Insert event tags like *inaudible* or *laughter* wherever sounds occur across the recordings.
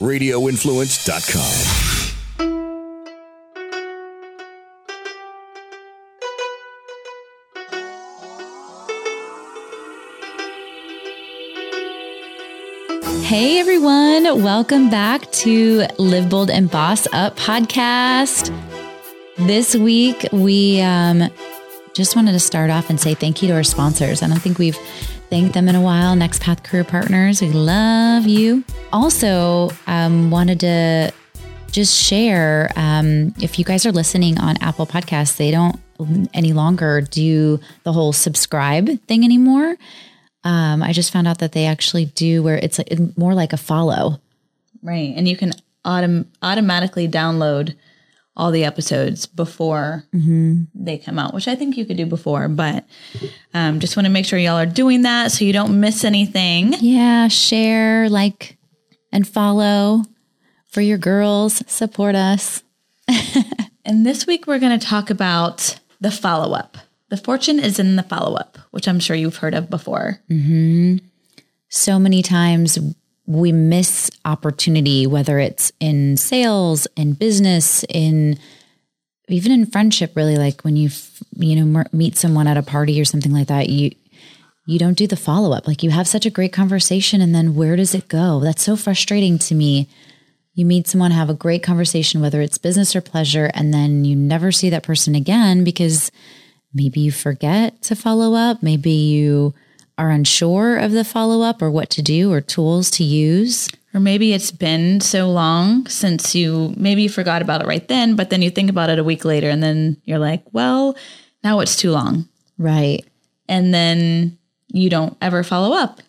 radioinfluence.com. Hey everyone, welcome back to Live Bold and Boss Up podcast. This week, we um, just wanted to start off and say thank you to our sponsors. And I don't think we've thanked them in a while. Next Path Career Partners, we love you. Also, um, wanted to just share um, if you guys are listening on Apple Podcasts, they don't any longer do the whole subscribe thing anymore. Um, I just found out that they actually do where it's more like a follow. Right. And you can autom- automatically download all the episodes before they come out, which I think you could do before, but um, just want to make sure y'all are doing that so you don't miss anything. Yeah, share, like, and follow for your girls. Support us. *laughs* And this week we're going to talk about the follow up. The fortune is in the follow up, which I'm sure you've heard of before. So many times we miss opportunity, whether it's in sales, in business, in even in friendship. Really, like when you you know meet someone at a party or something like that, you you don't do the follow up. Like you have such a great conversation, and then where does it go? That's so frustrating to me. You meet someone, have a great conversation, whether it's business or pleasure, and then you never see that person again because maybe you forget to follow up. Maybe you are unsure of the follow up or what to do or tools to use. Or maybe it's been so long since you maybe you forgot about it right then, but then you think about it a week later and then you're like, well, now it's too long. Right. And then you don't ever follow up.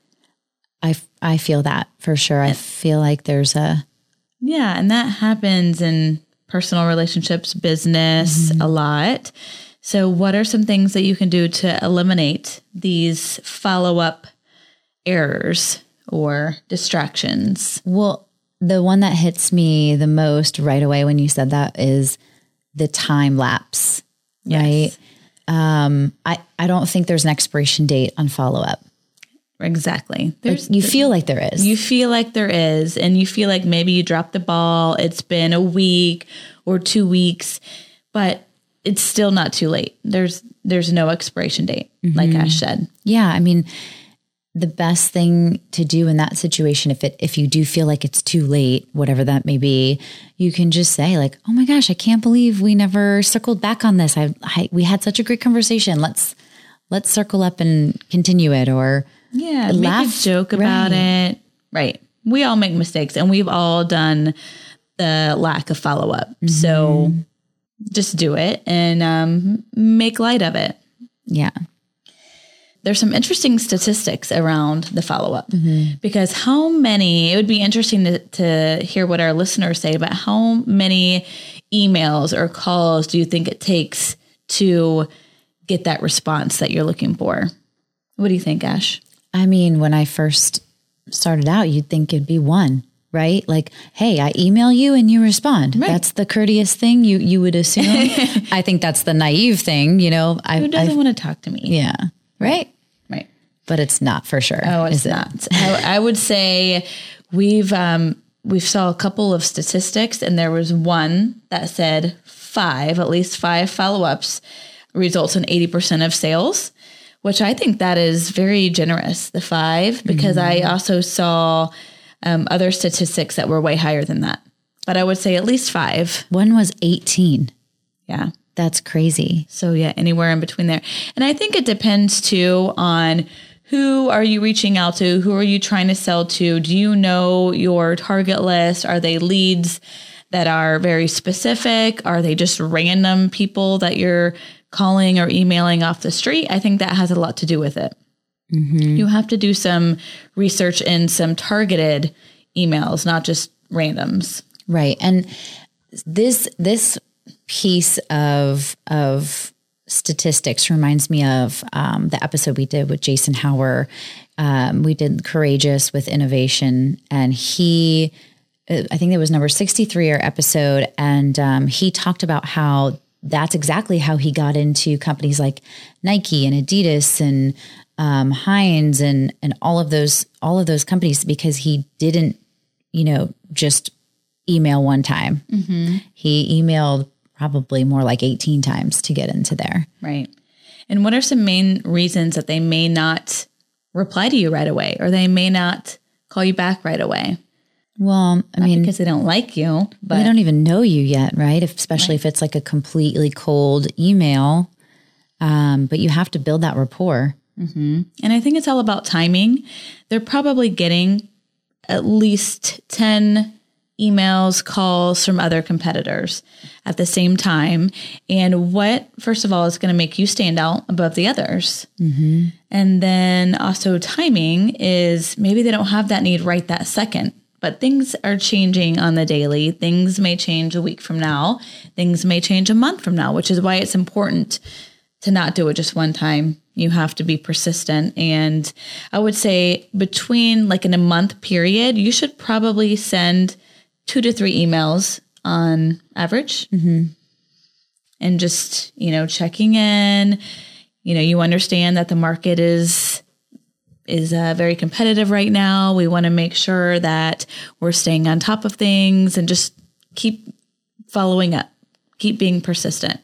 I, I feel that for sure. I feel like there's a, Yeah, and that happens in personal relationships, business, mm-hmm. a lot. So, what are some things that you can do to eliminate these follow up errors or distractions? well, the one that hits me the most right away when you said that is the time lapse, right? Um, I, I don't think there's an expiration date on follow up. Exactly. There's You feel like there is. you feel like there is, and you feel like maybe you dropped the ball. It's been a week or two weeks, but it's still not too late. There's there's no expiration date, like mm-hmm. Ash said. Yeah, I mean, the best thing to do in that situation, if it if you do feel like it's too late, whatever that may be, you can just say like, "Oh my gosh, I can't believe we never circled back on this. I, I we had such a great conversation. Let's let's circle up and continue it." Or Yeah, Laugh- make a joke about right. it. Right. We all make mistakes and we've all done the lack of follow up. So mm-hmm. Just do it and um, make light of it. yeah, There's some interesting statistics around the follow up because how many, it would be interesting to, to hear what our listeners say, but how many emails or calls do you think it takes to get that response that you're looking for? What do you think, Ash? I mean, when I first started out, you'd think it'd be one, right? Like, hey, I email you and you respond. That's the courteous thing you you would assume. *laughs* I think that's the naive thing, you know. I, Who I doesn't want to talk to me? yeah, right. Right. But it's not for sure. Oh, it's is it? not. I, I would say we've um, we've saw a couple of statistics, and there was one that said five, at least five follow ups, results in eighty percent of sales, which I think that is very generous. The five, because I also saw um, other statistics that were way higher than that. But I would say at least five. One was 18. Yeah. That's crazy. So yeah, anywhere in between there. And I think it depends too on who are you reaching out to? Who are you trying to sell to? Do you know your target list? Are they leads that are very specific? Are they just random people that you're calling or emailing off the street? I think that has a lot to do with it. You have to do some research in some targeted emails, not just randoms. Right. And this this piece of of statistics reminds me of um, the episode we did with Jason Hauer. Um, we did courageous with innovation, and he, uh, I think it was number sixty three or episode, and um, he talked about how that's exactly how he got into companies like Nike and Adidas and um, Heinz and and all of those all of those companies because he didn't you know, just email one time. He emailed probably more like 18 times to get into there. Right. And what are some main reasons that they may not reply to you right away or they may not call you back right away? Well, I mean, because they don't like you, but they don't even know you yet, right? If, especially if it's like a completely cold email. Um, but you have to build that rapport. And I think it's all about timing. They're probably getting at least 10 emails, calls from other competitors at the same time. And what, first of all, is going to make you stand out above the others? And then also timing is maybe they don't have that need right that second. But things are changing on the daily. Things may change a week from now. Things may change a month from now, which is why it's important to not do it just one time. You have to be persistent. And I would say between like in a month period, you should probably send two to three emails on average. Mm-hmm. And just, you know, checking in. You know, you understand that the market is is uh, very competitive right now. We want to make sure that we're staying on top of things and just keep following up, keep being persistent.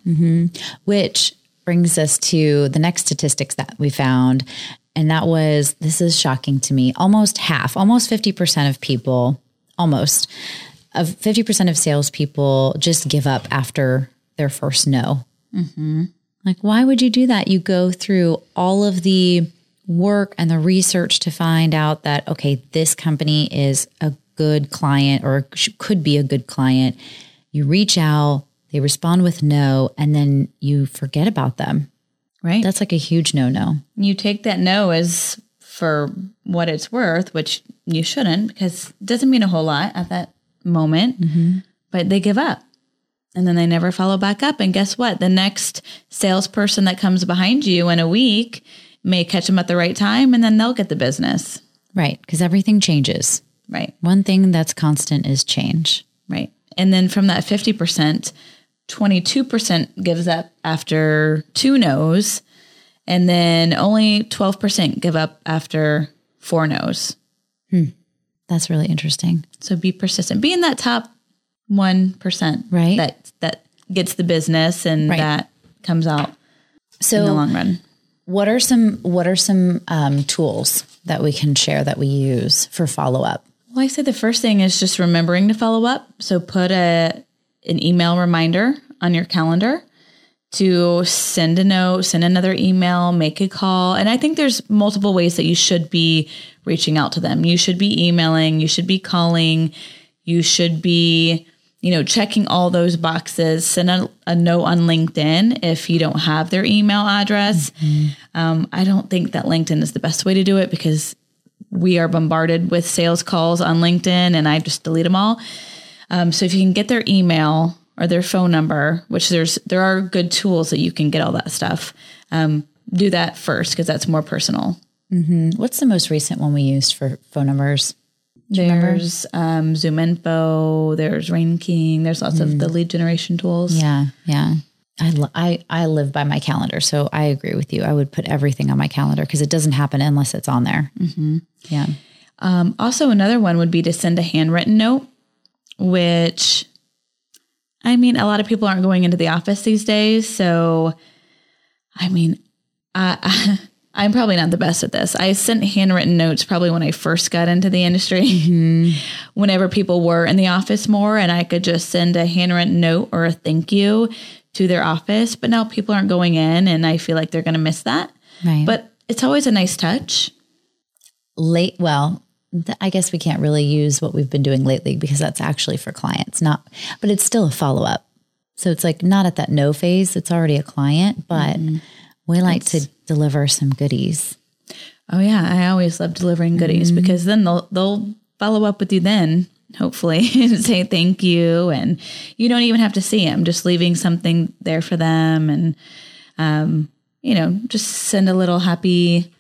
which brings us to the next statistics that we found. And that was this is shocking to me. Almost half, almost 50% of people, almost of 50% of salespeople just give up after their first no. Like, why would you do that? You go through all of the work and the research to find out that, okay, this company is a good client or could be a good client. You reach out, they respond with no, and then you forget about them. Right. That's like a huge no no. you take that no as for what it's worth, which you shouldn't because it doesn't mean a whole lot at that moment, mm-hmm. but they give up and then they never follow back up. And guess what? The next salesperson that comes behind you in a week may catch them at the right time and then they'll get the business. Right. Because everything changes. Right. One thing that's constant is change. Right. And then from that 50%, 22% gives up after two no's. And then only 12% give up after four no's. Hmm. That's really interesting. So be persistent. Be in that top 1%. Right. That, that gets the business and Right. that comes out so in the long run. What are some what are some um, tools that we can share that we use for follow up? Well, I say the first thing is just remembering to follow up. So put a an email reminder on your calendar to send a note, send another email, make a call. And I think there's multiple ways that you should be reaching out to them. You should be emailing, you should be calling, you should be, you know, checking all those boxes. Send a, a note on LinkedIn if you don't have their email address. Um, I don't think that LinkedIn is the best way to do it because we are bombarded with sales calls on LinkedIn and I just delete them all. Um, so if you can get their email or their phone number, which there's there are good tools that you can get all that stuff. Um, do that first because that's more personal. What's the most recent one we used for phone numbers? Do you remember? There's um, Zoom Info, there's Rain King, there's lots of the lead generation tools. Yeah, yeah. I, I I live by my calendar, so I agree with you. I would put everything on my calendar because it doesn't happen unless it's on there. Mm-hmm. Yeah. Um, also, another one would be to send a handwritten note, which I mean, a lot of people aren't going into the office these days. So, I mean, I, *laughs* I'm probably not the best at this. I sent handwritten notes probably when I first got into the industry, *laughs* whenever people were in the office more, and I could just send a handwritten note or a thank you to their office. But now people aren't going in, and I feel like they're going to miss that. Right. But it's always a nice touch. late well th- i guess we can't really use what we've been doing lately because that's actually for clients not but it's still a follow-up so it's like not at that no phase it's already a client but mm-hmm. We like to deliver some goodies Oh yeah, I always love delivering goodies because then they'll they'll follow up with you then, hopefully, *laughs* and say thank you, and you don't even have to see them, just leaving something there for them, and um, you know, just send a little happy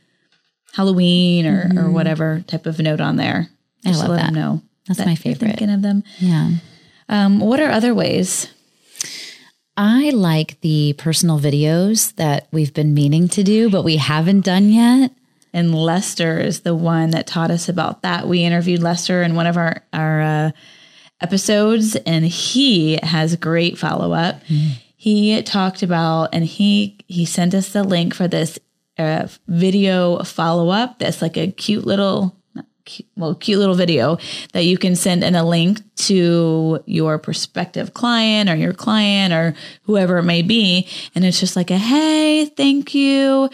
Halloween or or whatever type of note on there. Just love to let that. them know That's that my favorite. Thinking of them. yeah Um, what are other ways? I like the personal videos that we've been meaning to do but we haven't done yet And Lester is the one that taught us about that. We interviewed Lester in one of our, our uh, episodes, and he has great follow up. He talked about, and he he sent us the link for this uh, video follow up. That's like a cute little well, cute little video that you can send in a link to your prospective client or your client or whoever it may be. And it's just like a, hey, thank you.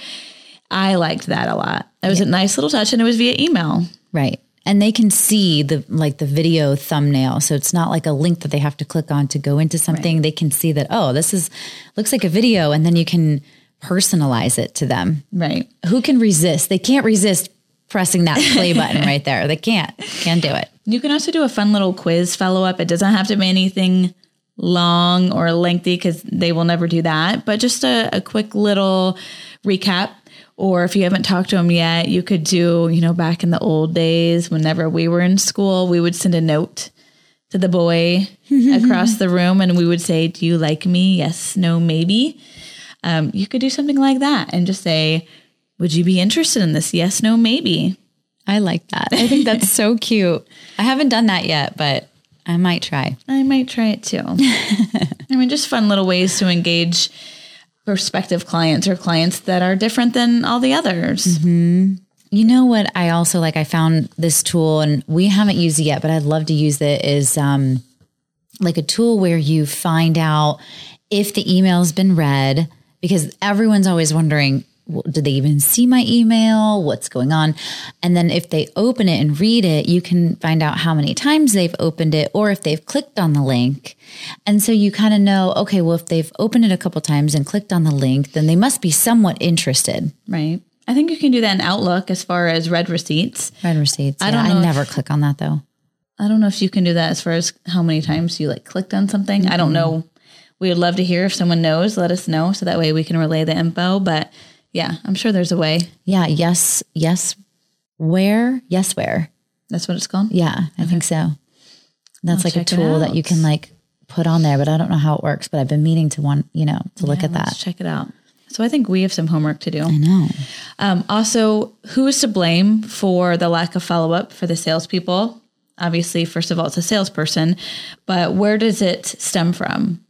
I liked that a lot. It was a nice little touch and it was via email. Right. And they can see the like the video thumbnail. So it's not like a link that they have to click on to go into something. They can see that, oh, this is looks like a video, and then you can personalize it to them. Right. Who can resist? They can't resist pressing that play *laughs* button right there. They can't. Can't do it. You can also do a fun little quiz follow up. It doesn't have to be anything long or lengthy because they will never do that, but just a, a quick little recap. Or if you haven't talked to them yet, you could do, you know, back in the old days, whenever we were in school, we would send a note to the boy *laughs* across the room and we would say, Do you like me? Yes, no, maybe. Um, you could do something like that and just say, Would you be interested in this? Yes, no, maybe. I like that. I think that's so *laughs* cute. I haven't done that yet, but I might try. I might try it too. *laughs* I mean, just fun little ways to engage prospective clients or clients that are different than all the others. You know what I also like I found this tool and we haven't used it yet, but I'd love to use it is um like a tool where you find out if the email's been read because everyone's always wondering did they even see my email? What's going on? And then if they open it and read it, you can find out how many times they've opened it or if they've clicked on the link. And so you kind of know, okay, well, if they've opened it a couple times and clicked on the link, then they must be somewhat interested. Right. I think you can do that in Outlook as far as read receipts. Read receipts. I don't know I if- never click on that though. I don't know if you can do that as far as how many times you like clicked on something. I don't mm-hmm. know. We would love to hear if someone knows, let us know so that way we can relay the info. But yeah, I'm sure there's a way. Yeah. Yes. Yes. Where? Yesware That's what it's called. Yeah. I think so. That's I'll like a tool that you can like put on there, but I don't know how it works. But I've been meaning to want you know to look at let's that. Check it out. So I think we have some homework to do. I know. Um, also, who is to blame for the lack of follow up for the salespeople? Obviously, first of all, it's a salesperson, but where does it stem from?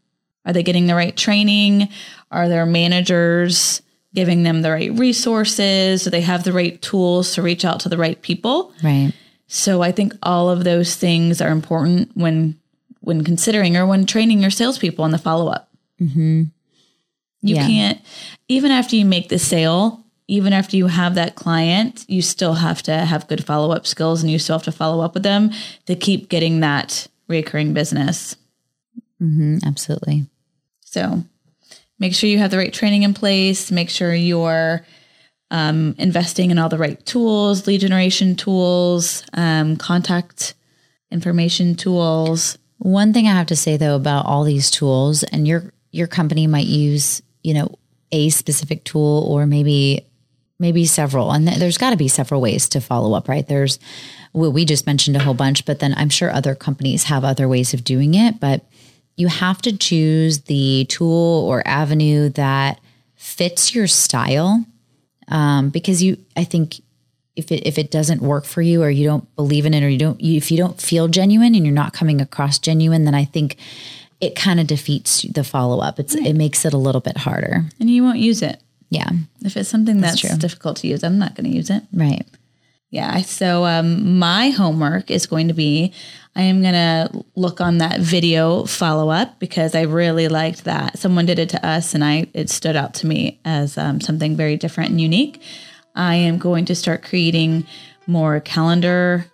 Are they getting the right training? Are their managers giving them the right resources? Do they have the right tools to reach out to the right people? Right. So I think all of those things are important when when considering or when training your salespeople on the follow up. Mm-hmm. You Yeah. can't even after you make the sale, even after you have that client, you still have to have good follow up skills, and you still have to follow up with them to keep getting that recurring business. Mm, absolutely. So make sure you have the right training in place. Make sure you're um, investing in all the right tools, lead generation tools, um, contact information tools. One thing I have to say though about all these tools, and your your company might use, you know, a specific tool or maybe maybe several, and th- there's got to be several ways to follow up, right? There's well, we just mentioned a whole bunch, but then I'm sure other companies have other ways of doing it, but you have to choose the tool or avenue that fits your style um, because you i think if it if it doesn't work for you or you don't believe in it or you don't you, if you don't feel genuine and you're not coming across genuine then i think it kind of defeats the follow-up it's it makes it a little bit harder and you won't use it. yeah If it's something that's, true. difficult to use, I'm not going to use it. right Yeah. So um, my homework is going to be I am going to look on that video follow up because I really liked that. Someone did it to us and I it stood out to me as um, something very different and unique. I am going to start creating more calendar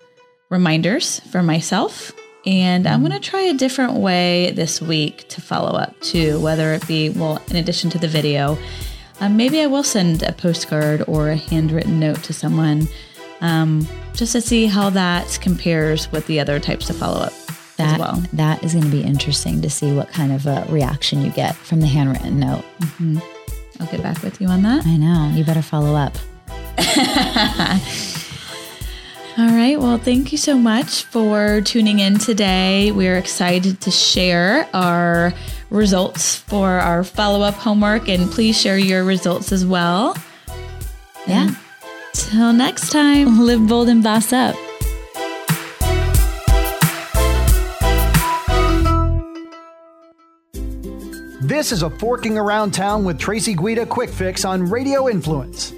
reminders for myself. And I'm going to try a different way this week to follow up too, whether it be, well, in addition to the video, um, maybe I will send a postcard or a handwritten note to someone um, just to see how that compares with the other types of follow up that as well. that is going to be interesting to see what kind of a reaction you get from the handwritten note mm-hmm. I'll get back with you on that. i know you better follow up *laughs* All right. Well, thank you so much for tuning in today. We're excited to share our results for our follow up homework, and please share your results as well. yeah Till next time, live bold and boss up. This is a Forking Around Town with Tracy Guida Quick Fix on Radio Influence.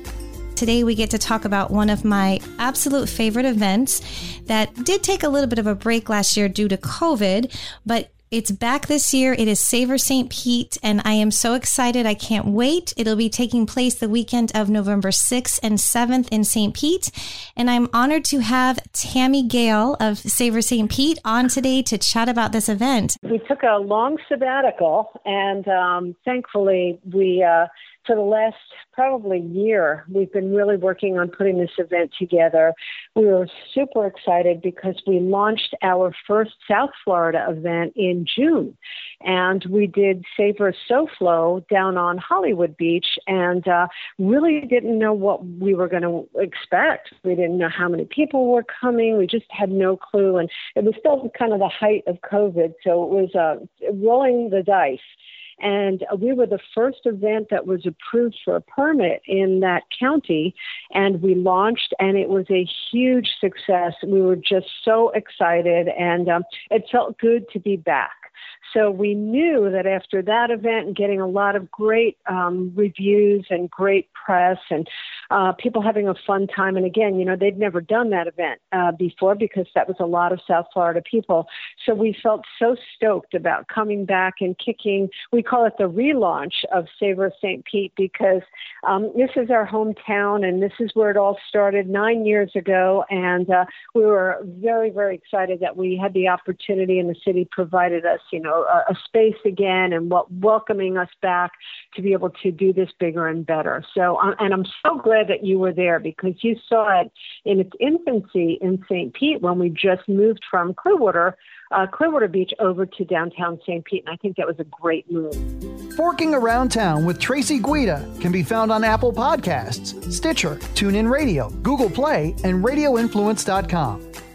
Today, we get to talk about one of my absolute favorite events that did take a little bit of a break last year due to COVID, but it's back this year. It is Savor St. Pete, and I am so excited. I can't wait. It'll be taking place the weekend of November 6th and 7th in St. Pete. And I'm honored to have Tammy Gale of Savor St. Pete on today to chat about this event. We took a long sabbatical, and um, thankfully, we uh, for the last probably year, we've been really working on putting this event together. We were super excited because we launched our first South Florida event in June. And we did Savor SoFlo down on Hollywood Beach and uh, really didn't know what we were going to expect. We didn't know how many people were coming. We just had no clue. And it was still kind of the height of COVID. So it was uh, rolling the dice. And we were the first event that was approved for a permit in that county. And we launched, and it was a huge success. We were just so excited, and um, it felt good to be back. So we knew that after that event and getting a lot of great um, reviews and great press and uh, people having a fun time, and again, you know, they'd never done that event uh, before because that was a lot of South Florida people. So we felt so stoked about coming back and kicking. We call it the relaunch of Savor St. Pete because um, this is our hometown and this is where it all started nine years ago. And uh, we were very, very excited that we had the opportunity and the city provided us, you know, a, space again and what welcoming us back to be able to do this bigger and better. So, uh, and I'm so glad that you were there because you saw it in its infancy in St. Pete when we just moved from Clearwater, uh, Clearwater Beach over to downtown St. Pete. And I think that was a great move. Forking Around Town with Tracy Guida can be found on Apple Podcasts, Stitcher, TuneIn Radio, Google Play, and RadioInfluence.com.